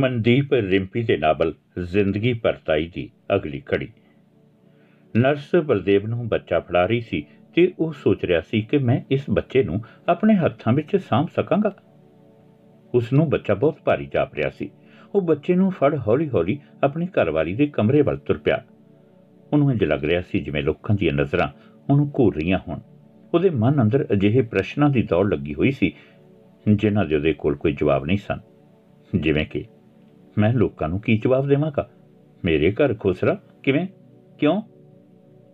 ਮਨਦੀਪ ਰਿੰਪੀ ਦੇ ਨਾਵਲ ਜ਼ਿੰਦਗੀ ਪਰਤਾਈ ਦੀ ਅਗਲੀ ਕੜੀ ਨਰਸ ਬਲਦੇਵ ਨੂੰ ਬੱਚਾ ਫੜਾ ਰਹੀ ਸੀ ਤੇ ਉਹ ਸੋਚ ਰਿਹਾ ਸੀ ਕਿ ਮੈਂ ਇਸ ਬੱਚੇ ਨੂੰ ਆਪਣੇ ਹੱਥਾਂ ਵਿੱਚ ਸਾਂਭ ਸਕਾਂਗਾ। ਉਸ ਨੂੰ ਬੱਚਾ ਬਹੁਤ ਭਾਰੀ ਜਾਪ ਰਿਹਾ ਸੀ। ਉਹ ਬੱਚੇ ਨੂੰ ਫੜ ਹੌਲੀ-ਹੌਲੀ ਆਪਣੀ ਘਰਵਾਲੀ ਦੇ ਕਮਰੇ ਵੱਲ ਤੁਰ ਪਿਆ। ਉਹਨੂੰ ਇੰਜ ਲੱਗ ਰਿਹਾ ਸੀ ਜਿਵੇਂ ਲੋਕਾਂ ਦੀਆਂ ਨਜ਼ਰਾਂ ਉਹਨੂੰ ਘੂਰ ਰਹੀਆਂ ਹੋਣ। ਉਹਦੇ ਮਨ ਅੰਦਰ ਅਜਿਹੇ ਪ੍ਰਸ਼ਨਾਂ ਦੀ ਦੌੜ ਲੱਗੀ ਹੋਈ ਸੀ, ਜਿਨ੍ਹਾਂ ਦੇ ਉਹਦੇ ਕੋਲ ਕੋਈ ਜਵਾਬ ਨਹੀਂ ਸਨ। ਜਿਵੇਂ ਕਿ ਮੈਂ ਲੋਕਾਂ ਨੂੰ ਕੀ ਜਵਾਬ ਦੇਵਾਂਗਾ? ਮੇਰੇ ਘਰ ਖੁਸਰਾ ਕਿਵੇਂ? ਕਿਉਂ?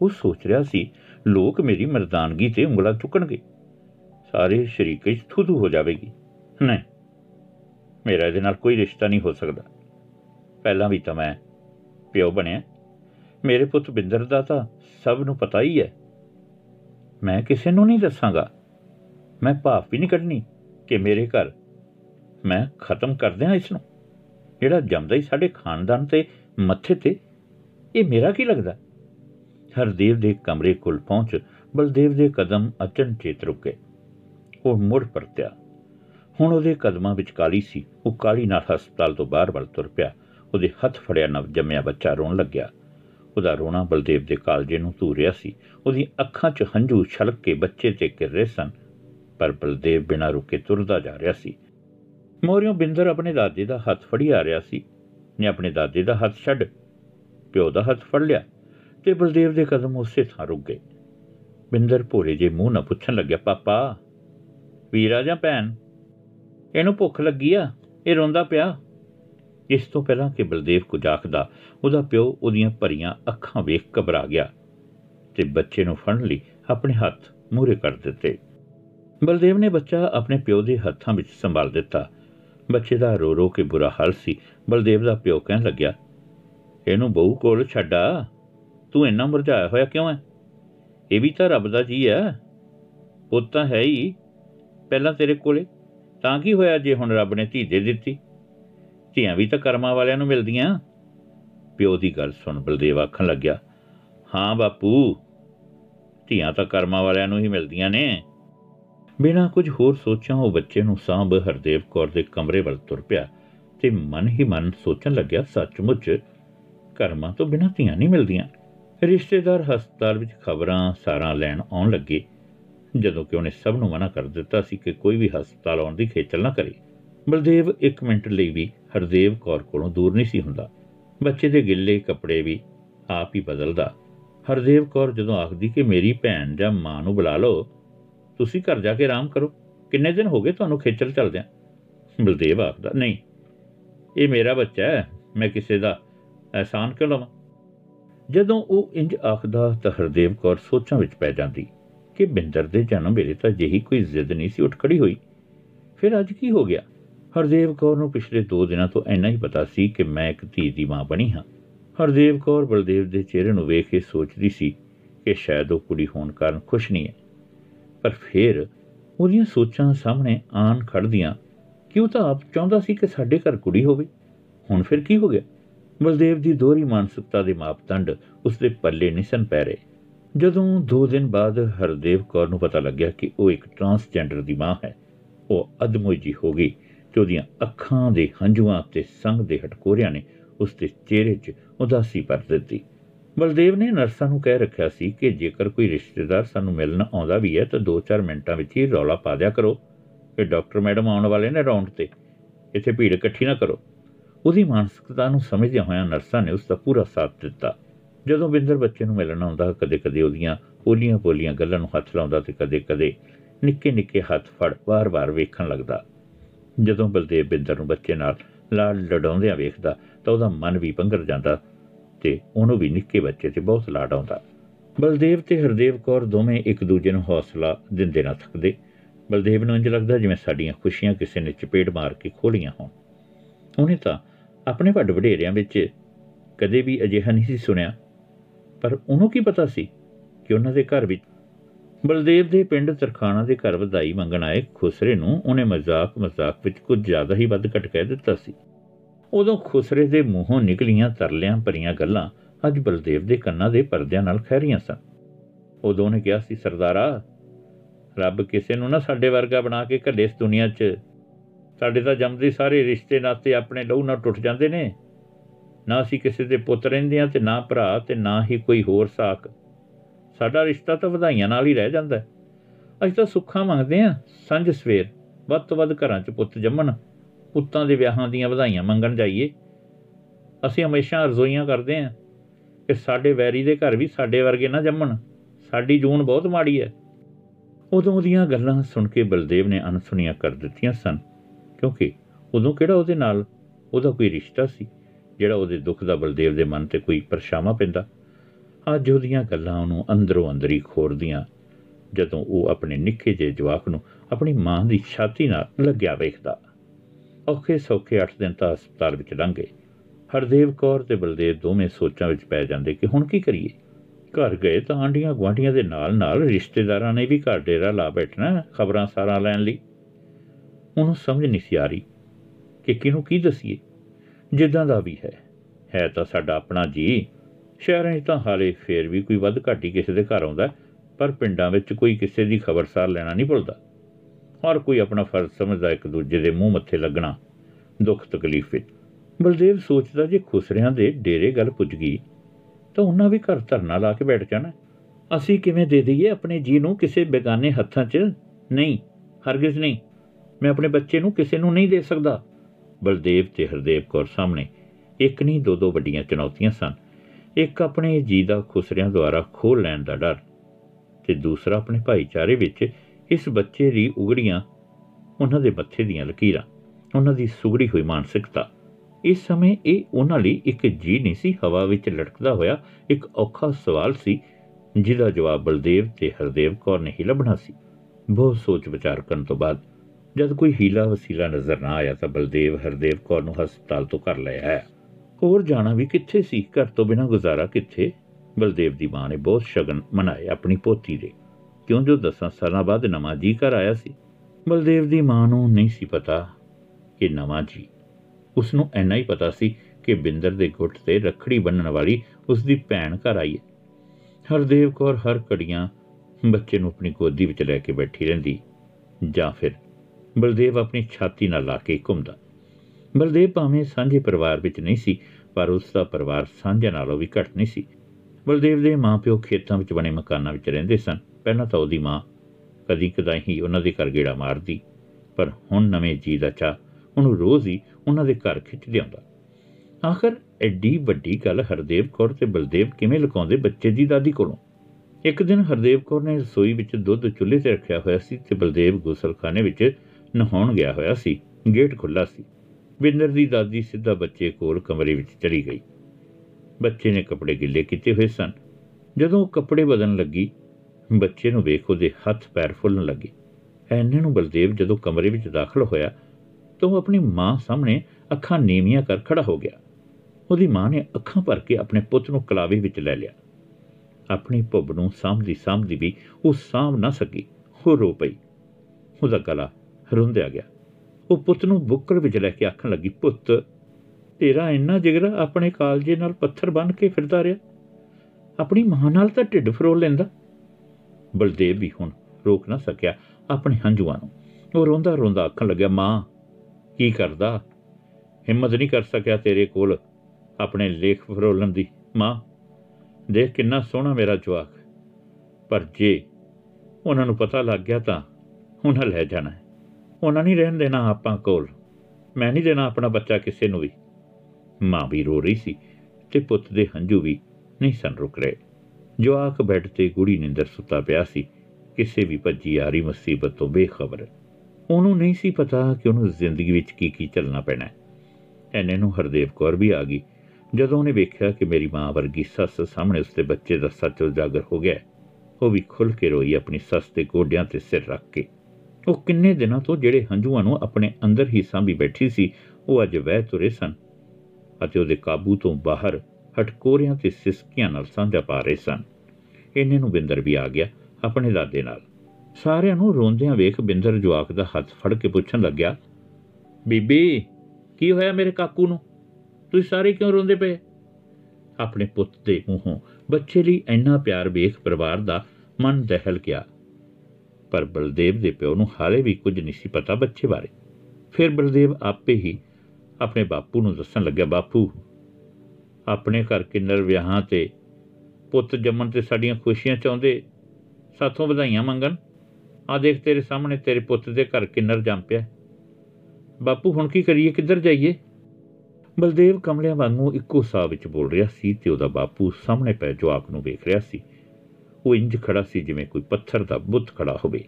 ਉਹ ਸੋਚ ਰਿਹਾ ਸੀ, ਲੋਕ ਮੇਰੀ ਮਰਦਾਨਗੀ ਤੇ ਉਂਗਲਾਂ ਚੁੱਕਣਗੇ। ਸਾਰੇ ਸ਼ਰੀਕੇ 'ਚ ਥੁੱਥੂ ਹੋ ਜਾਵੇਗੀ। ਨਹੀਂ, ਮੇਰਾ ਇਹਦੇ ਨਾਲ ਕੋਈ ਰਿਸ਼ਤਾ ਨਹੀਂ ਹੋ ਸਕਦਾ। ਪਹਿਲਾਂ ਵੀ ਤਾਂ ਮੈਂ ਪਿਓ ਬਣਿਆ। ਮੇਰੇ ਪੁੱਤ ਬਿੰਦਰ ਦਾ ਤਾਂ ਸਭ ਨੂੰ ਪਤਾ ਹੀ ਹੈ। ਮੈਂ ਕਿਸੇ ਨੂੰ ਨਹੀਂ ਦੱਸਾਂਗਾ। ਮੈਂ ਭਾਫ ਵੀ ਨਹੀਂ ਕੱਢਣੀ ਕਿ ਮੇਰੇ ਘਰ ਮੈਂ ਖਤਮ ਕਰ ਦਿਆਂ ਇਸ ਨੂੰ। ਜਿਹੜਾ ਜੰਮਦਾ ਹੀ ਸਾਡੇ ਖਾਨਦਾਨ ਤੇ ਮੱਥੇ ਤੇ, ਇਹ ਮੇਰਾ ਕੀ ਲੱਗਦਾ? ਹਰਦੇਵ ਦੇ ਕਮਰੇ ਕੋਲ ਪਹੁੰਚ ਬਲਦੇਵ ਦੇ ਕਦਮ ਅਚਨਚੇਤ ਰੁਕੇ। ਉਹ ਮੁੜ ਪਰਤਿਆ। ਹੁਣ ਉਹਦੇ ਕਦਮਾਂ ਵਿੱਚ ਕਾਲੀ ਸੀ। ਉਹ ਕਾਲੀ ਨਾਲ ਹਸਪਤਾਲ ਤੋਂ ਬਾਹਰ ਵੱਲ ਤੁਰ ਪਿਆ। ਉਹਦੇ ਹੱਥ ਫੜਿਆ ਨਵ ਜੰਮਿਆ ਬੱਚਾ ਰੋਣ ਲੱਗਿਆ। ਉਹਦਾ ਰੋਣਾ ਬਲਦੇਵ ਦੇ ਕਾਲਜੇ ਨੂੰ ਧੂਰਿਆ ਸੀ। ਉਹਦੀ ਅੱਖਾਂ 'ਚ ਹੰਝੂ ਛਲਕ ਕੇ ਬੱਚੇ ਤੇ ਗਿਰ ਰਹੇ ਸਨ। ਪਰ ਬਲਦੇਵ ਬਿਨਾਂ ਰੁਕੇ ਤੁਰਦਾ ਜਾ ਰਿਹਾ ਸੀ। ਮੋਰਿਓ ਬਿੰਦਰ ਆਪਣੇ ਦਾਦੇ ਦਾ ਹੱਥ ਫੜੀ ਆ ਰਿਹਾ ਸੀ। ਨੇ ਆਪਣੇ ਦਾਦੇ ਦਾ ਹੱਥ ਛੱਡ ਪਿਓ ਦਾ ਹੱਥ ਫੜ ਲਿਆ ਤੇ ਬਲਦੇਵ ਦੇ ਕਦਮ ਉਸੇ ਥਾਂ ਰੁਕ ਗਏ। ਬਿੰਦਰ ਭੋਰੇ ਜੇ ਮੂੰਹ ਨਾਲ ਪੁੱਛਣ ਲੱਗਿਆ, ਪਾਪਾ, ਵੀਰਾ ਜਾਂ ਭੈਣ? ਇਹਨੂੰ ਭੁੱਖ ਲੱਗੀ ਆ? ਇਹ ਰੋਂਦਾ ਪਿਆ? ਇਸ ਤੋਂ ਪਹਿਲਾਂ ਕਿ ਬਲਦੇਵ ਕੁਝ ਆਖਦਾ, ਉਹਦਾ ਪਿਓ ਉਹਦੀਆਂ ਭਰੀਆਂ ਅੱਖਾਂ ਵੇਖ ਘਬਰਾ ਗਿਆ ਤੇ ਬੱਚੇ ਨੂੰ ਫੜਨ ਲਈ ਆਪਣੇ ਹੱਥ ਮੂਰੇ ਕਰ ਦਿੱਤੇ। ਬਲਦੇਵ ਨੇ ਬੱਚਾ ਆਪਣੇ ਪਿਓ ਦੇ ਹੱਥਾਂ ਵਿੱਚ ਸੰਭਾਲ ਦਿੱਤਾ। ਬੱਚੇ ਦਾ ਰੋ ਰੋ ਕੇ ਬੁਰਾ ਹਾਲ ਸੀ। ਬਲਦੇਵ ਦਾ ਪਿਓ ਕਹਿਣ ਲੱਗਿਆ, ਇਹਨੂੰ ਬਹੂ ਕੋਲ ਛੱਡਾ ਤੂੰ ਇੰਨਾ ਮੁਰਝਾਇਆ ਹੋਇਆ ਕਿਉਂ ਹੈ ਇਹ ਵੀ ਤਾਂ ਰੱਬ ਦਾ ਜੀ ਹੈ ਪੁੱਤ ਤਾਂ ਹੈ ਹੀ ਪਹਿਲਾਂ ਤੇਰੇ ਕੋਲੇ। ਤਾਂ ਕੀ ਹੋਇਆ ਜੇ ਹੁਣ ਰੱਬ ਨੇ ਧੀ ਦੇ ਦਿੱਤੀ? ਧੀਆਂ ਵੀ ਤਾਂ ਕਰਮਾਂ ਵਾਲਿਆਂ ਨੂੰ ਮਿਲਦੀਆਂ। ਪਿਓ ਦੀ ਗੱਲ ਸੁਣ, ਬਲਦੇਵ ਆਖਣ ਲੱਗਿਆ, ਹਾਂ ਬਾਪੂ, ਧੀਆਂ ਤਾਂ ਕਰਮਾਂ ਵਾਲਿਆਂ ਨੂੰ ਹੀ ਮਿਲਦੀਆਂ ਨੇ। ਬਿਨਾਂ ਕੁਝ ਹੋਰ ਸੋਚਾਂ ਉਹ ਬੱਚੇ ਨੂੰ ਸਾਂਭ ਹਰਦੇਵ ਕੌਰ ਦੇ ਕਮਰੇ ਵੱਲ ਤੁਰ ਪਿਆ ਤੇ ਮਨ ਹੀ ਮਨ ਸੋਚਣ ਲੱਗਿਆ, ਸੱਚਮੁੱਚ ਕਰਮਾਂ ਤੋਂ ਬਿਨਾਂ ਧੀਆਂ ਨਹੀਂ ਮਿਲਦੀਆਂ। ਰਿਸ਼ਤੇਦਾਰ ਹਸਪਤਾਲ ਵਿੱਚ ਖਬਰਾਂ ਸਾਰਾਂ ਲੈਣ ਆਉਣ ਲੱਗੇ। ਜਦੋਂ ਕਿ ਉਹਨੇ ਸਭ ਨੂੰ ਮਨਾ ਕਰ ਦਿੱਤਾ ਸੀ ਕਿ ਕੋਈ ਵੀ ਹਸਪਤਾਲ ਆਉਣ ਦੀ ਖੇਚਲ ਨਾ ਕਰੇ। ਬਲਦੇਵ 1 ਮਿੰਟ ਲਈ ਵੀ ਹਰਦੇਵ ਕੌਰ ਕੋਲੋਂ ਦੂਰ ਨਹੀਂ ਸੀ ਹੁੰਦਾ। ਬੱਚੇ ਦੇ ਗਿੱਲੇ ਕੱਪੜੇ ਵੀ ਆਪ ਹੀ ਬਦਲਦਾ। ਹਰਦੇਵ ਕੌਰ ਜਦੋਂ ਆਖਦੀ ਕਿ ਮੇਰੀ ਭੈਣ ਜਾਂ ਮਾਂ ਨੂੰ ਬੁਲਾ ਲਓ ਤੁਸੀਂ ਘਰ ਜਾ ਕੇ ਆਰਾਮ ਕਰੋ। ਕਿੰਨੇ ਦਿਨ ਹੋ ਗਏ ਤੁਹਾਨੂੰ ਖੇਚਲ ਚੱਲਦਿਆਂ? ਬਲਦੇਵ ਆਖਦਾ, ਨਹੀਂ, ਇਹ ਮੇਰਾ ਬੱਚਾ ਹੈ, ਮੈਂ ਕਿਸੇ ਦਾ ਐਹਸਾਨ ਕਿਉਂ ਲਵਾਂ? ਜਦੋਂ ਉਹ ਇੰਜ ਆਖਦਾ, ਤਾਂ ਹਰਦੇਵ ਕੌਰ ਸੋਚਾਂ ਵਿੱਚ ਪੈ ਜਾਂਦੀ ਕਿ ਬਿੰਦਰ ਦੇ ਜਨਮ ਵੇਲੇ ਤਾਂ ਜਿਹੀ ਕੋਈ ਜ਼ਿੱਦ ਨਹੀਂ ਸੀ, ਉੱਠ ਖੜੀ ਹੋਈ। ਫਿਰ ਅੱਜ ਕੀ ਹੋ ਗਿਆ? ਹਰਦੇਵ ਕੌਰ ਨੂੰ ਪਿਛਲੇ 2 ਦਿਨਾਂ ਤੋਂ ਇੰਨਾ ਹੀ ਪਤਾ ਸੀ ਕਿ ਮੈਂ ਇੱਕ ਧੀ ਦੀ ਮਾਂ ਬਣੀ ਹਾਂ। ਹਰਦੇਵ ਕੌਰ ਬਲਦੇਵ ਦੇ ਚਿਹਰੇ ਨੂੰ ਵੇਖ ਕੇ ਸੋਚਦੀ ਸੀ ਕਿ ਸ਼ਾਇਦ ਉਹ ਕੁੜੀ ਹੋਣ ਕਾਰਨ ਖੁਸ਼ ਨਹੀਂ ਹੈ। ਪਰ ਫਿਰ ਉਹਦੀਆਂ ਸੋਚਾਂ ਸਾਹਮਣੇ ਆਣ ਖੜਦੀਆਂ ਕਿ ਉਹ ਤਾਂ ਆਪ ਚਾਹੁੰਦਾ ਸੀ ਕਿ ਸਾਡੇ ਘਰ ਕੁੜੀ ਹੋਵੇ? ਹੁਣ ਫਿਰ ਕੀ ਹੋ ਗਿਆ? ਬਲਦੇਵ ਦੀ ਦੋਹਰੀ ਮਾਨਸਿਕਤਾ ਦੇ ਮਾਪਦੰਡ ਉਸ ਦੇ ਪੱਲੇ ਨਹੀਂ ਸਨ ਪੈ ਰਹੇ। ਜਦੋਂ 2 ਦਿਨ ਬਾਅਦ ਹਰਦੇਵ ਕੌਰ ਨੂੰ ਪਤਾ ਲੱਗਿਆ ਕਿ ਉਹ ਇੱਕ ਟਰਾਂਸਜੈਂਡਰ ਦੀ ਮਾਂ ਹੈ, ਉਹ ਅਦਮੋਜੀ ਹੋ ਗਈ ਤੇ ਉਹਦੀਆਂ ਅੱਖਾਂ ਦੇ ਹੰਝੂਆਂ ਤੇ ਸੰਗ ਦੇ ਹਟਕੋਰਿਆਂ ਨੇ ਉਸ ਦੇ ਚਿਹਰੇ 'ਚ ਉਦਾਸੀ ਭਰ ਦਿੱਤੀ। ਬਲਦੇਵ ਨੇ ਨਰਸਾਂ ਨੂੰ ਕਹਿ ਰੱਖਿਆ ਸੀ ਕਿ ਜੇਕਰ ਕੋਈ ਰਿਸ਼ਤੇਦਾਰ ਸਾਨੂੰ ਮਿਲਣ ਆਉਂਦਾ ਵੀ ਹੈ ਤਾਂ 2-4 ਮਿੰਟਾਂ ਵਿੱਚ ਹੀ ਰੌਲਾ ਪਾ ਦਿਆ ਕਰੋ। ਕਿ ਡਾਕਟਰ ਮੈਡਮ ਆਉਣ ਵਾਲੇ ਨੇ ਰੌਂਡ ਤੇ। ਇੱਥੇ ਭੀੜ ਇਕੱਠੀ ਨਾ ਕਰੋ। ਉਹਦੀ ਮਾਨਸਿਕਤਾ ਨੂੰ ਸਮਝਦਿਆਂ ਹੋਇਆਂ ਨਰਸਾਂ ਨੇ ਉਸ ਦਾ ਪੂਰਾ ਸਾਥ ਦਿੱਤਾ। ਜਦੋਂ ਬਿੰਦਰ ਬੱਚੇ ਨੂੰ ਮਿਲਣ ਆਉਂਦਾ, ਕਦੇ-ਕਦੇ ਉਹਦੀਆਂ ਪੋਲੀਆਂ-ਪੋਲੀਆਂ ਗੱਲਾਂ ਨੂੰ ਹੱਥ ਲਾਉਂਦਾ ਤੇ ਕਦੇ-ਕਦੇ ਨਿੱਕੇ-ਨਿੱਕੇ ਹੱਥ ਫੜ ਵਾਰ-ਵਾਰ ਵੇਖਣ ਲੱਗਦਾ। ਜਦੋਂ ਬਲਦੇਵ ਬਿੰਦਰ ਨੂੰ ਬੱਚੇ ਨਾਲ ਲਾਡ ਲਡਾਉਂਦਿਆਂ ਵੇਖਦਾ ਤਾਂ ਉਹਦਾ ਮਨ ਵੀ ਪੰਗਰ ਜਾਂਦਾ। ਤੇ ਉਹਨੂੰ ਵੀ ਨਿੱਕੇ ਬੱਚੇ ਤੇ ਬਹੁਤ ਲਾਡ ਆਉਂਦਾ। ਬਲਦੇਵ ਤੇ ਹਰਦੇਵ ਕੌਰ ਦੋਵੇਂ ਇੱਕ ਦੂਜੇ ਨੂੰ ਹੌਸਲਾ ਦਿੰਦੇ ਨਾ ਥੱਕਦੇ। ਬਲਦੇਵ ਨੂੰ ਇੰਜ ਲੱਗਦਾ ਜਿਵੇਂ ਸਾਡੀਆਂ ਖੁਸ਼ੀਆਂ ਕਿਸੇ ਨੇ ਚਪੇੜ ਮਾਰ ਕੇ ਖੋਲੀਆਂ ਹੋਣ। ਉਹਨੇ ਤਾਂ ਆਪਣੇ ਵੱਡ ਵਡੇਰਿਆਂ ਵਿੱਚ ਕਦੇ ਵੀ ਅਜਿਹਾ ਨਹੀਂ ਸੀ ਸੁਣਿਆ। ਪਰ ਉਹਨੂੰ ਕੀ ਪਤਾ ਸੀ ਕਿ ਉਹਨਾਂ ਦੇ ਘਰ ਵਿੱਚ ਬਲਦੇਵ ਦੇ ਪਿੰਡ ਤਰਖਾਣਾ ਦੇ ਘਰ ਵਧਾਈ ਮੰਗਣ ਆਏ ਖੁਸਰੇ ਨੂੰ ਉਹਨੇ ਮਜ਼ਾਕ ਮਜ਼ਾਕ ਵਿੱਚ ਕੁਝ ਜ਼ਿਆਦਾ ਹੀ ਵੱਧ ਘਟ ਕਹਿ ਦਿੱਤਾ ਸੀ। ਉਦੋਂ ਖੁਸਰੇ ਦੇ ਮੂੰਹੋਂ ਨਿਕਲੀਆਂ ਤਰਲਿਆਂ ਭਰੀਆਂ ਗੱਲਾਂ ਅੱਜ ਬਲਦੇਵ ਦੇ ਕੰਨਾਂ ਦੇ ਪਰਦਿਆਂ ਨਾਲ ਖਹਿਰੀਆਂ ਸਨ। ਉਦੋਂ ਨੇ ਕਿਹਾ ਸੀ, ਸਰਦਾਰਾ, ਰੱਬ ਕਿਸੇ ਨੂੰ ਨਾ ਸਾਡੇ ਵਰਗਾ ਬਣਾ ਕੇ ਘੱਲੇ ਇਸ ਦੁਨੀਆ 'ਚ। ਸਾਡੇ ਤਾਂ ਜੰਮਦੇ ਸਾਰੇ ਰਿਸ਼ਤੇ ਨਾਤੇ ਆਪਣੇ ਲਹੂ ਨਾਲ ਟੁੱਟ ਜਾਂਦੇ ਨੇ। ਨਾ ਅਸੀਂ ਕਿਸੇ ਦੇ ਪੁੱਤ ਰਹਿੰਦੇ ਆ ਤੇ ਨਾ ਭਰਾ ਤੇ ਨਾ ਹੀ ਕੋਈ ਹੋਰ ਸਾਕ। ਸਾਡਾ ਰਿਸ਼ਤਾ ਤਾਂ ਵਧਾਈਆਂ ਨਾਲ ਹੀ ਰਹਿ ਜਾਂਦਾ ਹੈ। ਅਸੀਂ ਤਾਂ ਸੁੱਖਾਂ ਮੰਗਦੇ ਆ ਸੰਝ ਸਵੇਰ। ਵੱਧ ਤੋਂ ਵੱਧ ਘਰਾਂ 'ਚ ਪੁੱਤ ਜੰਮਣ। ਪੁੱਤਾਂ ਦੇ ਵਿਆਹਾਂ ਦੀਆਂ ਵਧਾਈਆਂ ਮੰਗਣ ਜਾਈਏ। ਅਸੀਂ ਹਮੇਸ਼ਾ ਅਰਜ਼ੋਈਆਂ ਕਰਦੇ ਆ ਕਿ ਸਾਡੇ ਵੈਰੀ ਦੇ ਘਰ ਵੀ ਸਾਡੇ ਵਰਗੇ ਨਾ ਜੰਮਣ। ਸਾਡੀ ਜੂਨ ਬਹੁਤ ਮਾੜੀ ਹੈ। ਉਦੋਂ ਦੀਆਂ ਗੱਲਾਂ ਸੁਣ ਕੇ ਬਲਦੇਵ ਨੇ ਅਨਸੁਣੀਆਂ ਕਰ ਦਿੱਤੀਆਂ ਸਨ, ਕਿਉਂਕਿ ਉਦੋਂ ਕਿਹੜਾ ਉਹਦੇ ਨਾਲ ਉਹਦਾ ਕੋਈ ਰਿਸ਼ਤਾ ਸੀ, ਜਿਹੜਾ ਉਹਦੇ ਦੁੱਖ ਦਾ ਬਲਦੇਵ ਦੇ ਮਨ ਤੇ ਕੋਈ ਪਰਛਾਵਾਂ ਪੈਂਦਾ। ਅੱਜ ਉਹਦੀਆਂ ਗੱਲਾਂ ਉਹਨੂੰ ਅੰਦਰੋਂ ਅੰਦਰੀ ਖੋਰਦੀਆਂ, ਜਦੋਂ ਉਹ ਆਪਣੇ ਨਿੱਕੇ ਜਿਹੇ ਜਵਾਕ ਨੂੰ ਆਪਣੀ ਮਾਂ ਦੀ ਛਾਤੀ ਨਾਲ ਲੱਗਿਆ ਵੇਖਦਾ। ਔਖੇ ਸੌਖੇ 8 ਦਿਨ ਤਾਂ ਹਸਪਤਾਲ ਵਿੱਚ ਲੰਘ ਗਏ। ਹਰਦੇਵ ਕੌਰ ਤੇ ਬਲਦੇਵ ਦੋਵੇਂ ਸੋਚਾਂ ਵਿੱਚ ਪੈ ਜਾਂਦੇ ਕਿ ਹੁਣ ਕੀ ਕਰੀਏ? ਘਰ ਗਏ ਤਾਂ ਆਂਡੀਆਂ ਗੁਆਂਢੀਆਂ ਦੇ ਨਾਲ ਨਾਲ ਰਿਸ਼ਤੇਦਾਰਾਂ ਨੇ ਵੀ ਘਰ ਡੇਰਾ ਲਾ ਬੈਠਣਾ ਖਬਰਾਂ ਸਾਰਾ ਲੈਣ ਲਈ। ਉਹਨੂੰ ਸਮਝ ਨਹੀਂ ਸੀ ਆ ਰਹੀ ਕਿ ਕਿਹਨੂੰ ਕੀ ਦਸੀਏ। ਜਿੱਦਾਂ ਦਾ ਵੀ ਹੈ। ਹੈ ਤਾਂ ਸਾਡਾ ਆਪਣਾ ਜੀ। ਸ਼ਹਿਰਾਂ 'ਚ ਤਾਂ ਹਾਲੇ ਫੇਰ ਵੀ ਕੋਈ ਵੱਧ ਘੱਟ ਹੀ ਕਿਸੇ ਦੇ ਘਰ ਆਉਂਦਾ, ਪਰ ਪਿੰਡਾਂ ਵਿੱਚ ਕੋਈ ਕਿਸੇ ਦੀ ਖਬਰਸਾਰ ਲੈਣਾ ਨਹੀਂ ਭੁੱਲਦਾ। ਹਰ ਕੋਈ ਆਪਣਾ ਫਰਜ਼ ਸਮਝਦਾ ਇੱਕ ਦੂਜੇ ਦੇ ਮੂੰਹ ਮੱਥੇ ਲੱਗਣਾ, ਦੁੱਖ ਤਕਲੀਫ ਵਿੱਚ। ਬਲਦੇਵ ਸੋਚਦਾ ਜੇ ਖੁਸਰਿਆਂ ਦੇ ਡੇਰੇ ਗੱਲ ਪੁੱਜ ਗਈ, ਤਾਂ ਉਹਨਾਂ ਵੀ ਘਰ ਧਰਨਾ ਲਾ ਕੇ ਬੈਠ ਜਾਣਾ। ਅਸੀਂ ਕਿਵੇਂ ਦੇ ਦਈਏ ਆਪਣੇ ਜੀ ਨੂੰ ਕਿਸੇ ਬੇਗਾਨੇ ਹੱਥਾਂ 'ਚ? ਨਹੀਂ, ਹਰਗਿਜ਼ ਨਹੀਂ। ਮੈਂ ਆਪਣੇ ਬੱਚੇ ਨੂੰ ਕਿਸੇ ਨੂੰ ਨਹੀਂ ਦੇ ਸਕਦਾ। ਬਲਦੇਵ ਤੇ ਹਰਦੇਵ ਕੌਰ ਸਾਹਮਣੇ ਇੱਕ ਨਹੀਂ ਦੋ ਦੋ ਵੱਡੀਆਂ ਚੁਣੌਤੀਆਂ ਸਨ। ਇੱਕ ਆਪਣੇ ਜੀ ਦਾ ਖੁਸਰਿਆਂ ਦੁਆਰਾ ਖੋਹ ਲੈਣ ਦਾ ਡਰ ਤੇ ਦੂਸਰਾ ਆਪਣੇ ਭਾਈਚਾਰੇ ਵਿੱਚ ਇਸ ਬੱਚੇ ਦੀ ਉਗੜੀਆਂ ਉਹਨਾਂ ਦੇ ਮੱਥੇ ਦੀਆਂ ਲਕੀਰਾਂ, ਉਹਨਾਂ ਦੀ ਸੁਗੜੀ ਹੋਈ ਮਾਨਸਿਕਤਾ। ਇਸ ਸਮੇਂ ਇਹ ਉਹਨਾਂ ਲਈ ਇੱਕ ਜੀ ਨਹੀਂ ਸੀ, ਹਵਾ ਵਿੱਚ ਲਟਕਦਾ ਹੋਇਆ ਇੱਕ ਔਖਾ ਸਵਾਲ ਸੀ, ਜਿਹਦਾ ਜਵਾਬ ਬਲਦੇਵ ਤੇ ਹਰਦੇਵ ਕੌਰ ਨੇ ਹੀ ਲੱਭਣਾ ਸੀ। ਬਹੁਤ ਸੋਚ ਵਿਚਾਰ ਕਰਨ ਤੋਂ ਬਾਅਦ ਜਦ ਕੋਈ ਹੀਲਾ ਵਸੀਲਾ ਨਜ਼ਰ ਨਾ ਆਇਆ ਤਾਂ ਬਲਦੇਵ, ਹਰਦੇਵ ਕੌਰ ਨੂੰ ਹਸਪਤਾਲ ਤੋਂ ਕਰ ਲਿਆ ਹੈ ਹੋਰ ਜਾਣਾ ਵੀ ਕਿੱਥੇ ਸੀ? ਘਰ ਤੋਂ ਬਿਨਾਂ ਗੁਜ਼ਾਰਾ ਕਿੱਥੇ? ਬਲਦੇਵ ਦੀ ਮਾਂ ਨੇ ਬਹੁਤ ਸ਼ਗਨ ਮਨਾਏ ਆਪਣੀ ਪੋਤੀ ਦੇ। ਕਿਉਂ ਜੋ 10 ਸਾਲਾਂ ਬਾਅਦ ਨਵਾਂ ਜੀ ਘਰ ਆਇਆ ਸੀ? ਬਲਦੇਵ ਦੀ ਮਾਂ ਨੂੰ ਨਹੀਂ ਸੀ ਪਤਾ ਕਿ ਨਵਾਂ ਜੀ ਉਸ ਨੂੰ ਇੰਨਾ ਹੀ ਪਤਾ ਸੀ ਕਿ ਬਿੰਦਰ ਦੇ ਗੁੱਟ ਤੇ ਰੱਖੜੀ ਬੰਨਣ ਵਾਲੀ ਉਸ ਦੀ ਭੈਣ ਘਰ ਆਈ ਹੈ। ਹਰਦੇਵ ਕੌਰ ਹਰ ਘੜੀਆਂ ਬੱਚੇ ਨੂੰ ਆਪਣੀ ਗੋਦੀ ਵਿੱਚ ਲੈ ਕੇ ਬੈਠੀ ਰਹਿੰਦੀ, ਜਾਂ ਫਿਰ ਬਲਦੇਵ ਆਪਣੀ ਛਾਤੀ ਨਾਲ ਲਾ ਕੇ ਘੁੰਮਦਾ। ਬਲਦੇਵ ਭਾਵੇਂ ਸਾਂਝੇ ਪਰਿਵਾਰ ਵਿੱਚ ਨਹੀਂ ਸੀ, ਪਰ ਉਸ ਦਾ ਪਰਿਵਾਰ ਸਾਂਝੇ ਨਾਲੋਂ ਵੀ ਘੱਟ ਨਹੀਂ ਸੀ। ਬਲਦੇਵ ਦੇ ਮਾਪਿਓ ਖੇਤਾਂ ਵਿੱਚ ਬਣੇ ਮਕਾਨਾਂ ਵਿੱਚ ਰਹਿੰਦੇ ਸਨ। ਪਹਿਲਾਂ ਤਾਂ ਉਹਦੀ ਮਾਂ ਕਦੀ ਕਦਾਈ ਹੀ ਉਹਨਾਂ ਦੇ ਘਰ ਗੇੜਾ ਮਾਰਦੀ, ਪਰ ਹੁਣ ਨਵੇਂ ਜੀ ਦਾ ਚਾ ਉਹਨੂੰ ਰੋਜ਼ ਹੀ ਉਹਨਾਂ ਦੇ ਘਰ ਖਿੱਚ ਲਿਆਉਂਦਾ। ਆਖਰ ਐਡੀ ਵੱਡੀ ਗੱਲ ਹਰਦੇਵ ਕੌਰ ਤੇ ਬਲਦੇਵ ਕਿਵੇਂ ਲੁਕਾਉਂਦੇ ਬੱਚੇ ਦੀ ਦਾਦੀ ਕੋਲੋਂ? ਇੱਕ ਦਿਨ ਹਰਦੇਵ ਕੌਰ ਨੇ ਰਸੋਈ ਵਿੱਚ ਦੁੱਧ ਚੁੱਲ੍ਹੇ ਤੇ ਰੱਖਿਆ ਹੋਇਆ ਸੀ ਤੇ ਬਲਦੇਵ ਗੁਸਲਖਾਨੇ ਵਿੱਚ ਨਹਾਉਣ ਗਿਆ ਹੋਇਆ ਸੀ। ਗੇਟ ਖੁੱਲਾ ਸੀ। ਬਿੰਦਰ ਦੀ ਦਾਦੀ ਸਿੱਧਾ ਬੱਚੇ ਕੋਲ ਕਮਰੇ ਵਿੱਚ ਚਲੀ ਗਈ। ਬੱਚੇ ਨੇ ਕੱਪੜੇ ਗਿੱਲੇ ਕੀਤੇ ਹੋਏ ਸਨ। ਜਦੋਂ ਉਹ ਕੱਪੜੇ ਬਦਲਣ ਲੱਗੀ ਬੱਚੇ ਨੂੰ ਵੇਖ ਉਹਦੇ ਹੱਥ ਪੈਰ ਫੁੱਲਣ ਲੱਗੇ। ਐਨੇ ਨੂੰ ਬਲਦੇਵ ਜਦੋਂ ਕਮਰੇ ਵਿੱਚ ਦਾਖਲ ਹੋਇਆ, ਤਾਂ ਉਹ ਆਪਣੀ ਮਾਂ ਸਾਹਮਣੇ ਅੱਖਾਂ ਨੀਵੀਆਂ ਕਰ ਖੜਾ ਹੋ ਗਿਆ। ਉਹਦੀ ਮਾਂ ਨੇ ਅੱਖਾਂ ਭਰ ਕੇ ਆਪਣੇ ਪੁੱਤ ਨੂੰ ਕਲਾਵੇ ਵਿੱਚ ਲੈ ਲਿਆ। ਆਪਣੀ ਭੁੱਬ ਨੂੰ ਸਾਂਭਦੀ ਸਾਂਭਦੀ ਵੀ ਉਹ ਸਾਂਭ ਨਾ ਸਕੀ। ਉਹ ਰੋ ਪਈ। ਉਹਦਾ ਗਲਾ ਰੁੰਦਿਆ ਗਿਆ। ਉਹ ਪੁੱਤ ਨੂੰ ਬੁੱਕਲ ਵਿੱਚ ਲੈ ਕੇ ਆਖਣ ਲੱਗੀ, ਪੁੱਤ, ਤੇਰਾ ਇੰਨਾ ਜਿਗਰਾ ਆਪਣੇ ਕਾਲਜੇ ਨਾਲ ਪੱਥਰ ਬੰਨ ਕੇ ਫਿਰਦਾ ਰਿਹਾ। ਆਪਣੀ ਮਾਂ ਨਾਲ ਤਾਂ ਢਿੱਡ ਫਰੋਲ ਲੈਂਦਾ। ਬਲਦੇਵ ਵੀ ਹੁਣ ਰੋਕ ਨਾ ਸਕਿਆ ਆਪਣੇ ਹੰਝੂਆਂ ਨੂੰ। ਉਹ ਰੋਂਦਾ ਰੋਂਦਾ ਆਖਣ ਲੱਗਿਆ, ਮਾਂ, ਕੀ ਕਰਦਾ? ਹਿੰਮਤ ਨਹੀਂ ਕਰ ਸਕਿਆ ਤੇਰੇ ਕੋਲ ਆਪਣੇ ਲੇਖ ਫਰੋਲਣ ਦੀ। ਮਾਂ, ਦੇਖ ਕਿੰਨਾ ਸੋਹਣਾ ਮੇਰਾ ਜਵਾਕ। ਪਰ ਜੇ ਉਹਨਾਂ ਨੂੰ ਪਤਾ ਲੱਗ ਗਿਆ ਤਾਂ ਉਹਨਾਂ ਲੈ ਜਾਣਾ ਹੈ। ਉਹਨਾਂ ਨਹੀਂ ਰਹਿਣ ਦੇਣਾ ਆਪਾਂ ਕੋਲ। ਮੈਂ ਨਹੀਂ ਦੇਣਾ ਆਪਣਾ ਬੱਚਾ ਕਿਸੇ ਨੂੰ ਵੀ। ਮਾਂ ਵੀ ਰੋ ਰਹੀ ਸੀ ਤੇ ਪੁੱਤ ਦੇ ਹੰਝੂ ਵੀ ਨਹੀਂ ਸਨ ਰੁਕ ਰਹੇ। ਜਵਾਕ ਬੈੱਡ ਤੇ ਗੂੜੀ ਨਿੰਦਰ ਸੁੱਤਾ ਪਿਆ ਸੀ ਕਿਸੇ ਵੀ ਭੱਜੀ ਆ ਰਹੀ ਮੁਸੀਬਤ ਤੋਂ ਬੇਖਬਰ। ਉਹਨੂੰ ਨਹੀਂ ਸੀ ਪਤਾ ਕਿ ਉਹਨੂੰ ਜ਼ਿੰਦਗੀ ਵਿੱਚ ਕੀ ਕੀ ਚੱਲਣਾ ਪੈਣਾ। ਹੈ ਐਨੇ ਨੂੰ ਹਰਦੇਵ ਕੌਰ ਵੀ ਆ ਗਈ ਜਦੋਂ ਉਹਨੇ ਵੇਖਿਆ ਕਿ ਮੇਰੀ ਮਾਂ ਵਰਗੀ ਸੱਸ ਸਾਹਮਣੇ ਉਸਦੇ ਬੱਚੇ ਦਾ ਸੱਚ ਉਜਾਗਰ ਹੋ ਗਿਆ ਹੈ, ਉਹ ਵੀ ਖੁੱਲ ਕੇ ਰੋਈ ਆਪਣੀ ਸੱਸ ਦੇ ਗੋਡਿਆਂ ਤੇ ਸਿਰ ਰੱਖ ਕੇ। ਉਹ ਕਿੰਨੇ ਦਿਨਾਂ ਤੋਂ ਜਿਹੜੇ ਹੰਝੂਆਂ ਨੂੰ ਆਪਣੇ ਅੰਦਰ ਹੀ ਸਾਂਭੀ ਬੈਠੀ ਸੀ ਉਹ ਅੱਜ ਵਹਿ ਤੁਰੇ ਸਨ ਅਤੇ ਉਹਦੇ ਕਾਬੂ ਤੋਂ ਬਾਹਰ ਹਟਕੋਰਿਆਂ ਤੇ ਸਿਸਕੀਆਂ ਨਾਲ ਸਾਂਝਾ ਪਾ ਰਹੇ ਸਨ। ਇੰਨੇ ਨੂੰ ਬਿੰਦਰ ਵੀ ਆ ਗਿਆ ਆਪਣੇ ਦਾਦੇ ਨਾਲ। ਸਾਰਿਆਂ ਨੂੰ ਰੋਂਦਿਆਂ ਵੇਖ ਬਿੰਦਰ ਜਵਾਕ ਦਾ ਹੱਥ ਫੜ ਕੇ ਪੁੱਛਣ ਲੱਗਿਆ, ਬੀਬੀ, ਕੀ ਹੋਇਆ ਮੇਰੇ ਕਾਕੂ ਨੂੰ? ਤੁਸੀਂ ਸਾਰੇ ਕਿਉਂ ਰੋਂਦੇ ਪਏ? ਆਪਣੇ ਪੁੱਤ ਦੇ ਮੂੰਹੋਂ ਬੱਚੇ ਲਈ ਇੰਨਾ ਪਿਆਰ ਵੇਖ ਪਰਿਵਾਰ ਦਾ ਮਨ ਦਹਿਲ ਗਿਆ। ਪਰ ਬਲਦੇਵ ਦੇ ਪਿਓ ਨੂੰ ਹਾਲੇ ਵੀ ਕੁਝ ਨਹੀਂ ਸੀ ਪਤਾ ਬੱਚੇ ਬਾਰੇ। ਫਿਰ ਬਲਦੇਵ ਆਪੇ ਹੀ ਆਪਣੇ ਬਾਪੂ ਨੂੰ ਦੱਸਣ ਲੱਗਿਆ, ਬਾਪੂ ਆਪਣੇ ਘਰ ਕਿੰਨਰ ਵਿਆਹਾਂ ਤੇ। ਪੁੱਤ ਜੰਮਣ ਤੇ ਸਾਡੀਆਂ ਖੁਸ਼ੀਆਂ ਚਾਹੁੰਦੇ, ਸਾਥੋਂ ਵਧਾਈਆਂ ਮੰਗਣ। ਆ ਦੇਖ ਤੇਰੇ ਸਾਹਮਣੇ ਤੇਰੇ ਪੁੱਤ ਦੇ ਘਰ ਕਿੰਨਰ ਜੰਮ ਪਿਆ। ਬਾਪੂ, ਹੁਣ ਕੀ ਕਰੀਏ? ਕਿੱਧਰ ਜਾਈਏ? ਬਲਦੇਵ ਕਮਲਿਆਂ ਵਾਂਗੂ ਇੱਕੋ ਸਾਹ ਵਿੱਚ ਬੋਲ ਰਿਹਾ ਸੀ ਤੇ ਉਹਦਾ ਬਾਪੂ ਸਾਹਮਣੇ ਪੈ ਜਵਾਕ ਨੂੰ ਵੇਖ ਰਿਹਾ ਸੀ। ਉਹ ਇੰਜ ਖੜਾ ਸੀ ਜਿਵੇਂ ਕੋਈ ਪੱਥਰ ਦਾ ਬੁੱਤ ਖੜਾ ਹੋਵੇ।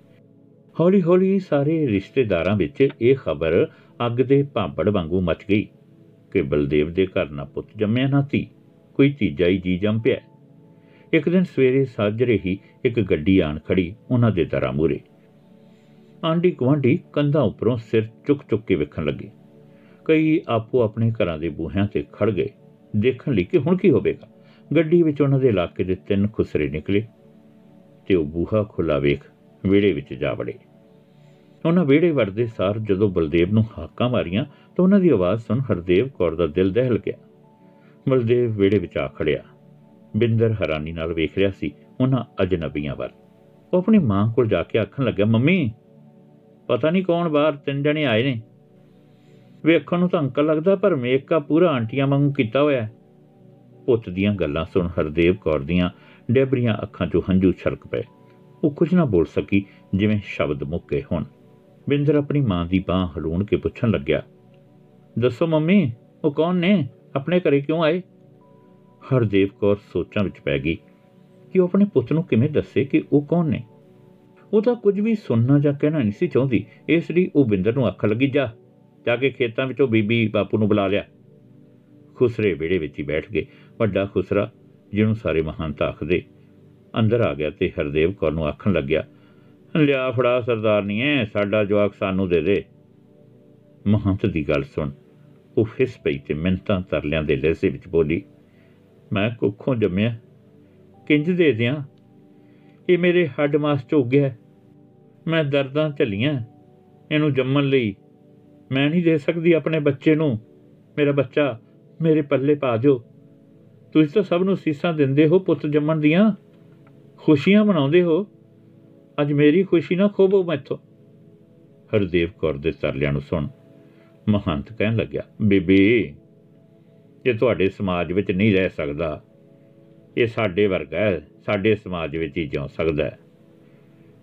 ਹੌਲੀ ਹੌਲੀ ਸਾਰੇ ਰਿਸ਼ਤੇਦਾਰਾਂ ਵਿੱਚ ਇਹ ਖਬਰ ਅੱਗ ਦੇ ਭਾਂਪੜ ਵਾਂਗੂ ਮਚ ਗਈ। ਕਿ ਬਲਦੇਵ ਦੇ ਘਰ ਨਾ ਪੁੱਤ ਜੰਮਿਆ ਨਾ ਧੀ, ਕੋਈ ਤੀਜਾ ਹੀ ਜੀ ਜੰਮ ਪਿਆ। ਇੱਕ ਦਿਨ ਸਵੇਰੇ ਸਾਜਰੇ ਹੀ ਇੱਕ ਗੱਡੀ ਆਣ ਖੜੀ ਉਹਨਾਂ ਦੇ ਦਰਾਂ ਮੂਰੇ ਆਂਢੀ ਗੁਆਂਢੀ ਕੰਧਾਂ ਉੱਪਰੋਂ ਸਿਰ ਚੁੱਕ ਚੁੱਕ ਕੇ ਵੇਖਣ ਲੱਗੇ। ਕਈ ਆਪੋ ਆਪਣੇ ਘਰਾਂ ਦੇ ਬੂਹਿਆਂ ਤੇ ਖੜ ਗਏ। ਦੇਖਣ ਲਈ ਕਿ ਹੁਣ ਕੀ ਹੋਵੇਗਾ। ਗੱਡੀ ਵਿੱਚ ਉਹਨਾਂ ਦੇ ਇਲਾਕੇ ਦੇ ਤਿੰਨ ਖੁਸਰੇ ਨਿਕਲੇ ਤੇ ਉਹ ਬੂਹਾ ਖੁੱਲਾ ਵੇਖ ਵਿਹੜੇ ਵਿੱਚ ਜਾ ਵੜੇ। ਉਹਨਾਂ ਵਿਹੜੇ ਵੜਦੇ ਸਾਰ ਜਦੋਂ ਬਲਦੇਵ ਨੂੰ ਹਾਕਾਂ ਮਾਰੀਆਂ ਤਾਂ ਉਹਨਾਂ ਦੀ ਆਵਾਜ਼ ਸੁਣ ਹਰਦੇਵ ਕੌਰ ਦਾ ਦਿਲ ਦਹਿਲ ਗਿਆ। ਬਲਦੇਵ ਵਿਹੜੇ ਵਿੱਚ ਆ ਖੜਿਆ। ਬਿੰਦਰ ਹੈਰਾਨੀ ਨਾਲ ਵੇਖ ਰਿਹਾ ਸੀ ਉਹਨਾਂ ਅਜਨਬੀਆਂ ਵੱਲ। ਉਹ ਆਪਣੀ ਮਾਂ ਕੋਲ ਜਾ ਕੇ ਆਖਣ ਲੱਗਾ ਮੰਮੀ, ਪਤਾ ਨਹੀਂ ਕੌਣ ਬਾਹਰ ਤਿੰਨ ਜਣੇ ਆਏ ਨੇ। ਵੇਖਣ ਨੂੰ ਤਾਂ ਅੰਕਲ ਲੱਗਦਾ ਪਰ ਮੇਕਅਪ ਪੂਰਾ ਆਂਟੀਆਂ ਵਾਂਗੂ ਕੀਤਾ ਹੋਇਆ ਹੈ। ਪੁੱਤ ਦੀਆਂ ਗੱਲਾਂ ਸੁਣ ਹਰਦੇਵ ਕੌਰ ਦੀਆਂ ਡੈਬਰੀਆਂ ਅੱਖਾਂ 'ਚੋਂ ਹੰਝੂ ਛਲਕ ਪਏ। ਉਹ ਕੁਝ ਨਾ ਬੋਲ ਸਕੀ, ਜਿਵੇਂ ਸ਼ਬਦ ਮੁੱਕੇ ਹੋਣ। ਬਿੰਦਰ ਆਪਣੀ ਮਾਂ ਦੀ ਬਾਹ ਹਲੂਣ ਕੇ ਪੁੱਛਣ ਲੱਗਿਆ, ਦੱਸੋ ਮੰਮੀ, ਉਹ ਕੌਣ ਨੇ? ਆਪਣੇ ਘਰੇ ਕਿਉਂ ਆਏ? ਹਰਦੇਵ ਕੌਰ ਸੋਚਾਂ ਵਿੱਚ ਪੈ ਗਈ ਕਿ ਉਹ ਆਪਣੇ ਪੁੱਤ ਨੂੰ ਕਿਵੇਂ ਦੱਸੇ ਕਿ ਉਹ ਕੌਣ ਨੇ। ਉਹ ਤਾਂ ਕੁਝ ਵੀ ਸੁਣਨਾ ਜਾਂ ਕਹਿਣਾ ਨਹੀਂ ਸੀ ਚਾਹੁੰਦੀ, ਇਸ ਲਈ ਉਹ ਬਿੰਦਰ ਨੂੰ ਅੱਖ ਲੱਗੀ, ਜਾ ਜਾ ਕੇ ਖੇਤਾਂ ਵਿੱਚੋਂ ਬੀਬੀ ਬਾਪੂ ਨੂੰ ਬੁਲਾ ਲਿਆ। ਖੁਸਰੇ ਵਿਹੜੇ ਵਿੱਚ ਹੀ ਬੈਠ ਗਏ। ਵੱਡਾ ਖੁਸਰਾ, ਜਿਹਨੂੰ ਸਾਰੇ ਮਹੰਤ ਆਖਦੇ, ਅੰਦਰ ਆ ਗਿਆ ਤੇ ਹਰਦੇਵ ਕੌਰ ਨੂੰ ਆਖਣ ਲੱਗਿਆ ਲਿਆ ਫੜਾ ਸਰਦਾਰਨੀਏ ਸਾਡਾ ਜਵਾਕ ਸਾਨੂੰ ਦੇ ਦੇ। ਮਹੰਤ ਦੀ ਗੱਲ ਸੁਣ। ਉਹ ਫਿਸ ਪਈ ਤੇ ਮਿੰਤਾਂ ਤਰਲਿਆਂ ਦੇ ਲਹਿਜ਼ੇ ਵਿੱਚ ਬੋਲੀ, ਮੈਂ ਕੁੱਖੋਂ ਜੰਮਿਆ। ਕਿੰਜ ਦੇ ਦਿਆਂ? ਇਹ ਮੇਰੇ ਹੱਡ ਮਾਸ ਚ ਗਿਆ। ਮੈਂ ਦਰਦਾਂ ਝੱਲੀਆਂ। ਇਹਨੂੰ ਜੰਮਣ ਲਈ ਮੈਂ ਨਹੀਂ ਦੇ ਸਕਦੀ ਆਪਣੇ ਬੱਚੇ ਨੂੰ। ਮੇਰਾ ਬੱਚਾ, ਮੇਰੇ ਪੱਲੇ ਪਾ ਦਿਓ। ਤੁਸੀਂ ਤਾਂ ਸਭ ਨੂੰ ਸੀਸਾਂ ਦਿੰਦੇ ਹੋ ਪੁੱਤ ਜੰਮਣ ਦੀਆਂ। ਖੁਸ਼ੀਆਂ ਮਨਾਉਂਦੇ ਹੋ। ਅੱਜ ਮੇਰੀ ਖੁਸ਼ੀ ਨਾ ਖੋਬੋ ਮੈਥੋਂ। ਹਰਦੇਵ ਕੌਰ ਦੇ ਤਰਲਿਆਂ ਨੂੰ ਸੁਣ ਮਹੰਤ ਕਹਿਣ ਲੱਗਿਆ, ਬੀਬੀ, ਇਹ ਤੁਹਾਡੇ ਸਮਾਜ ਵਿੱਚ ਨਹੀਂ ਰਹਿ ਸਕਦਾ। ਇਹ ਸਾਡੇ ਵਰਗਾ ਹੈ, ਸਾਡੇ ਸਮਾਜ ਵਿੱਚ ਹੀ ਜਿਉ ਸਕਦਾ ਹੈ।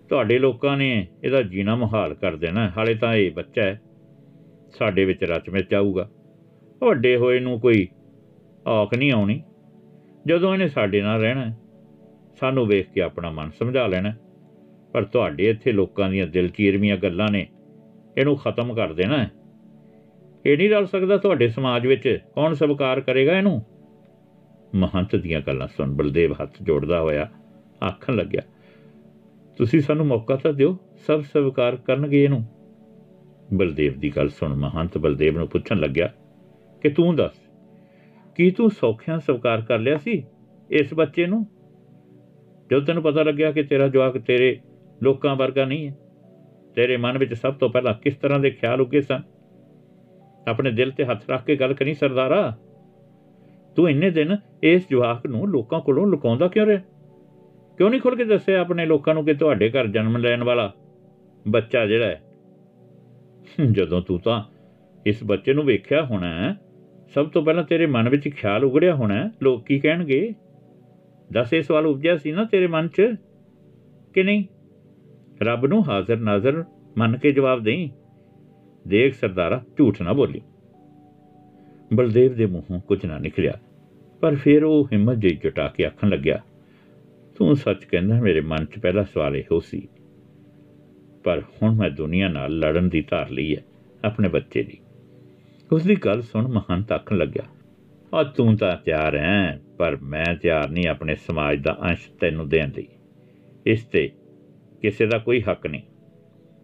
ਤੁਹਾਡੇ ਲੋਕਾਂ ਨੇ ਇਹਦਾ ਜੀਣਾ ਮੁਹਾਲ ਕਰ ਦੇਣਾ ਹਾਲੇ ਤਾਂ ਇਹ ਬੱਚਾ ਹੈ। ਸਾਡੇ ਵਿੱਚ ਰਚ ਵਿੱਚ ਆਊਗਾ। ਵੱਡੇ ਹੋਏ ਨੂੰ ਕੋਈ ਔਖ ਨਹੀਂ ਆਉਣੀ। ਜਦੋਂ ਇਹਨੇ ਸਾਡੇ ਨਾਲ ਰਹਿਣਾ ਸਾਨੂੰ ਵੇਖ ਕੇ ਆਪਣਾ ਮਨ ਸਮਝਾ ਲੈਣਾ ਪਰ ਤੁਹਾਡੇ ਇੱਥੇ ਲੋਕਾਂ ਦੀਆਂ ਦਿਲ ਚੀਰਵੀਆਂ ਗੱਲਾਂ ਨੇ ਇਹਨੂੰ ਖਤਮ ਕਰ ਦੇਣਾ ਇਹ ਨਹੀਂ ਰਲ ਸਕਦਾ ਤੁਹਾਡੇ ਸਮਾਜ ਵਿੱਚ ਕੌਣ ਸਵੀਕਾਰ ਕਰੇਗਾ ਇਹਨੂੰ। ਮਹੰਤ ਦੀਆਂ ਗੱਲਾਂ ਸੁਣ ਬਲਦੇਵ ਹੱਥ ਜੋੜਦਾ ਹੋਇਆ ਆਖਣ ਲੱਗਿਆ, ਤੁਸੀਂ ਸਾਨੂੰ ਮੌਕਾ ਤਾਂ ਦਿਓ, ਸਭ ਸਵੀਕਾਰ ਕਰਨਗੇ ਇਹਨੂੰ। ਬਲਦੇਵ ਦੀ ਗੱਲ ਸੁਣ ਮਹੰਤ ਬਲਦੇਵ ਨੂੰ ਪੁੱਛਣ ਲੱਗਿਆ, ਕਿ ਤੂੰ ਦੱਸ, ਕੀ ਤੂੰ ਸੌਖਿਆਂ ਸਵੀਕਾਰ ਕਰ ਲਿਆ ਸੀ ਇਸ ਬੱਚੇ ਨੂੰ? ਜਦੋਂ ਤੈਨੂੰ ਪਤਾ ਲੱਗਿਆ ਕਿ ਤੇਰਾ ਜਵਾਕ ਤੇਰੇ ਲੋਕਾਂ ਵਰਗਾ ਨਹੀਂ ਹੈ। ਤੇਰੇ ਮਨ ਵਿੱਚ ਸਭ ਤੋਂ ਪਹਿਲਾਂ ਕਿਸ ਤਰ੍ਹਾਂ ਦੇ ਖਿਆਲ ਉੱਗੇ ਸਨ? ਆਪਣੇ ਦਿਲ ਤੇ ਹੱਥ ਰੱਖ ਕੇ ਗੱਲ ਕਰੀ, ਸਰਦਾਰਾ। ਤੂੰ ਇੰਨੇ ਦਿਨ ਇਸ ਜਵਾਕ ਨੂੰ ਲੋਕਾਂ ਕੋਲੋਂ ਲੁਕਾਉਂਦਾ ਕਿਉਂ ਰਿਹਾ? ਕਿਉਂ ਨਹੀਂ ਖੁੱਲ ਕੇ ਦੱਸਿਆ ਆਪਣੇ ਲੋਕਾਂ ਨੂੰ ਕਿ ਤੁਹਾਡੇ ਘਰ ਜਨਮ ਲੈਣ ਵਾਲਾ ਬੱਚਾ ਜਿਹੜਾ ਹੈ? ਜਦੋਂ ਤੂੰ ਤਾਂ ਇਸ ਬੱਚੇ ਨੂੰ ਵੇਖਿਆ ਹੋਣਾ ਸਭ ਤੋਂ ਪਹਿਲਾਂ ਤੇਰੇ ਮਨ ਵਿੱਚ ਖਿਆਲ ਉਗੜਿਆ ਹੋਣਾ ਲੋਕ ਕੀ ਕਹਿਣਗੇ? ਦੱਸ, ਇਹ ਸਵਾਲ ਉਪਜਿਆ ਸੀ ਨਾ ਤੇਰੇ ਮਨ 'ਚ ਕਿ ਨਹੀਂ? ਰੱਬ ਨੂੰ ਹਾਜ਼ਰ ਨਾਜ਼ਰ ਮੰਨ ਕੇ ਜਵਾਬ ਦੇਈ। ਦੇਖ ਸਰਦਾਰਾ, ਝੂਠ ਨਾ ਬੋਲੀ ਬਲਦੇਵ ਦੇ ਮੂੰਹੋਂ ਕੁਝ ਨਾ ਨਿਕਲਿਆ, ਪਰ ਫਿਰ ਉਹ ਹਿੰਮਤ ਜਿਹੀ ਜੁਟਾ ਕੇ ਆਖਣ ਲੱਗਿਆ, ਤੂੰ ਸੱਚ ਕਹਿੰਦਾ, ਮੇਰੇ ਮਨ 'ਚ ਪਹਿਲਾ ਸਵਾਲ ਇਹੋ ਸੀ, ਪਰ ਹੁਣ ਮੈਂ ਦੁਨੀਆ ਨਾਲ ਲੜਨ ਦੀ ਧਾਰ ਲਈ ਹੈ ਆਪਣੇ ਬੱਚੇ ਦੀ। ਉਸ ਦੀ ਗੱਲ ਸੁਣ ਮਹੰਤ ਆਖਣ ਲੱਗਿਆ ਆ ਤੂੰ ਤਾਂ ਤਿਆਰ ਹੈ ਪਰ ਮੈਂ ਤਿਆਰ ਨਹੀਂ ਆਪਣੇ ਸਮਾਜ ਦਾ ਅੰਸ਼ ਤੈਨੂੰ ਦੇਣ ਲਈ ਇਸ ਤੇ ਕਿਸੇ ਦਾ ਕੋਈ ਹੱਕ ਨਹੀਂ।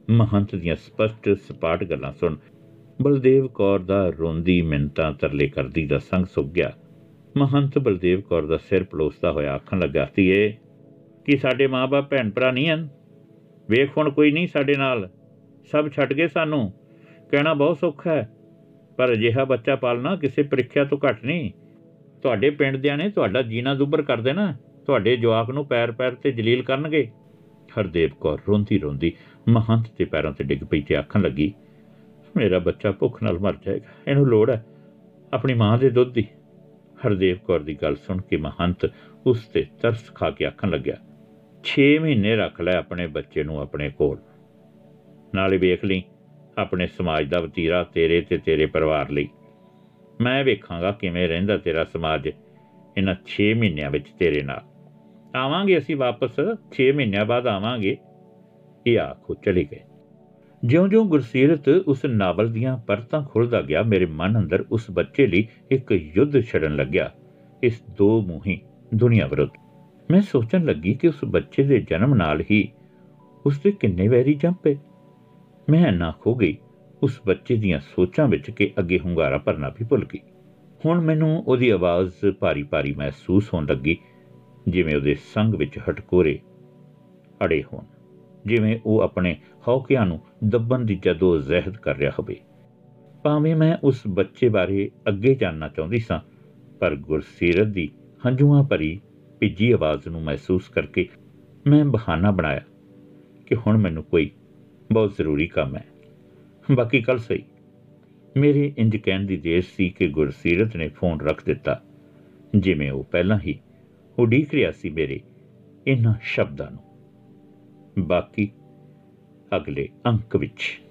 ਮਹੰਤ ਦੀਆਂ ਸਪਸ਼ਟ ਸਪਾਟ ਗੱਲਾਂ ਸੁਣ ਬਲਦੇਵ ਕੌਰ ਦਾ ਰੋਂਦੀ ਮਿੰਤਾਂ ਤਰਲੇ ਕਰਦੀ ਦਾ ਸੰਗ ਸੁੱਕ ਗਿਆ। ਮਹੰਤ ਬਲਦੇਵ ਕੌਰ ਦਾ ਸਿਰ ਪਲੋਸਦਾ ਹੋਇਆ ਆਖਣ ਲੱਗਾ, ਧੀਏ, ਕਿ ਸਾਡੇ ਮਾਪੇ ਭੈਣ ਭਰਾ ਨਹੀਂ ਹਨ? ਵੇਖ ਹੁਣ ਕੋਈ ਨਹੀਂ ਸਾਡੇ ਨਾਲ। ਸਭ ਛੱਡ ਗਏ ਸਾਨੂੰ। ਕਹਿਣਾ ਬਹੁਤ ਸੌਖਾ ਹੈ। ਪਰ ਅਜਿਹਾ ਬੱਚਾ ਪਾਲਣਾ ਕਿਸੇ ਪ੍ਰੀਖਿਆ ਤੋਂ ਘੱਟ ਨਹੀਂ। ਤੁਹਾਡੇ ਪਿੰਡ ਦਿਆਂ ਨੇ ਤੁਹਾਡਾ ਜੀਣਾ ਦੁੱਬਰ ਕਰ ਦੇਣਾ। ਤੁਹਾਡੇ ਜਵਾਕ ਨੂੰ ਪੈਰ ਪੈਰ ਤੇ ਜਲੀਲ ਕਰਨਗੇ। ਹਰਦੇਵ ਕੌਰ ਰੋਂਦੀ ਰੋਂਦੀ ਮਹੰਤ ਦੇ ਪੈਰਾਂ ਤੇ ਡਿੱਗ ਪਈ ਤੇ ਆਖਣ ਲੱਗੀ, ਮੇਰਾ ਬੱਚਾ ਭੁੱਖ ਨਾਲ ਮਰ ਜਾਏਗਾ, ਇਹਨੂੰ ਲੋੜ ਹੈ, ਆਪਣੀ ਮਾਂ ਦੇ ਦੁੱਧ ਦੀ। ਹਰਦੇਵ ਕੌਰ ਦੀ ਗੱਲ ਸੁਣ ਕੇ ਮਹੰਤ ਉਸ ਤੇ ਤਰਸ ਖਾ ਕੇ ਆਖਣ ਲੱਗਿਆ 6 ਮਹੀਨੇ ਰੱਖ ਲੈ ਆਪਣੇ ਬੱਚੇ ਨੂੰ ਆਪਣੇ ਕੋਲ। ਨਾਲੇ ਵੇਖ ਲਈ, ਆਪਣੇ ਸਮਾਜ ਦਾ ਵਤੀਰਾ ਤੇਰੇ ਤੇ ਤੇਰੇ ਪਰਿਵਾਰ ਲਈ। ਮੈਂ ਵੇਖਾਂਗਾ ਕਿਵੇਂ ਰਹਿੰਦਾ ਤੇਰਾ ਸਮਾਜ ਇਹਨਾਂ 6 ਮਹੀਨਿਆਂ ਵਿੱਚ ਤੇਰੇ ਨਾਲ। ਆਵਾਂਗੇ ਅਸੀਂ ਵਾਪਸ 6 ਮਹੀਨਿਆਂ ਬਾਅਦ ਆਵਾਂਗੇ। ਇਹ ਆਖੋ ਚਲੇ ਗਏ। ਜਿਉਂ-ਜਿਉਂ ਗੁਰਸੀਰਤ ਉਸ ਨਾਵਲ ਦੀਆਂ ਪਰਤਾਂ ਖੁੱਲਦਾ ਗਿਆ, ਮੇਰੇ ਮਨ ਅੰਦਰ ਉਸ ਬੱਚੇ ਲਈ ਇੱਕ ਯੁੱਧ ਛੜਨ ਲੱਗਿਆ। ਇਸ ਦੋ ਮੂੰਹੀ ਦੁਨੀਆ ਵਿਰੁੱਧ। ਮੈਂ ਸੋਚਣ ਲੱਗੀ ਕਿ ਉਸ ਬੱਚੇ ਦੇ ਜਨਮ ਨਾਲ ਹੀ ਉਸ ਦੇ ਕਿੰਨੇ ਵੈਰੀ ਜੰਪੇ ਮੈਂ ਨਾ ਖੋ ਗਈ। ਉਸ ਬੱਚੇ ਦੀਆਂ ਸੋਚਾਂ ਵਿੱਚ ਕਿ ਅੱਗੇ ਹੁੰਗਾਰਾ ਭਰਨਾ ਵੀ ਭੁੱਲ ਗਈ। ਹੁਣ ਮੈਨੂੰ ਉਹਦੀ ਆਵਾਜ਼ ਭਾਰੀ-ਭਾਰੀ ਮਹਿਸੂਸ ਹੋਣ ਲੱਗੀ। ਜਿਵੇਂ ਉਹਦੇ ਸੰਗ ਵਿੱਚ ਹਟਕੋਰੇ ਅੜੇ ਹੋਣ, ਜਿਵੇਂ ਉਹ ਆਪਣੇ ਹੌਕਿਆਂ ਨੂੰ ਦੱਬਣ ਦੀ ਜਦੋਂ ਜ਼ਹਿਦ ਕਰ ਰਿਹਾ ਹੋਵੇ। ਭਾਵੇਂ ਮੈਂ ਉਸ ਬੱਚੇ ਬਾਰੇ ਅੱਗੇ ਜਾਣਨਾ ਚਾਹੁੰਦੀ ਸਾਂ, ਪਰ ਗੁਰਸੀਰਤ ਦੀ ਹੰਝੂਆਂ ਭਰੀ ਭਿੱਜੀ ਆਵਾਜ਼ ਨੂੰ ਮਹਿਸੂਸ ਕਰਕੇ ਮੈਂ ਬਹਾਨਾ ਬਣਾਇਆ ਕਿ ਹੁਣ ਮੈਨੂੰ ਕੋਈ ਬਹੁਤ ਜ਼ਰੂਰੀ ਕੰਮ ਹੈ। ਬਾਕੀ ਕੱਲ ਸਹੀ। ਮੇਰੇ ਇੰਜ ਕਹਿਣ ਦੀ ਦੇਰ ਸੀ ਕਿ ਗੁਰਸੀਰਤ ਨੇ ਫੋਨ ਰੱਖ ਦਿੱਤਾ, ਜਿਵੇਂ ਉਹ ਪਹਿਲਾਂ ਹੀ ਉਡੀਕ ਰਿਹਾ ਸੀ ਮੇਰੇ ਇਹਨਾਂ ਸ਼ਬਦਾਂ ਨੂੰ। ਬਾਕੀ ਅਗਲੇ ਅੰਕ ਵਿੱਚ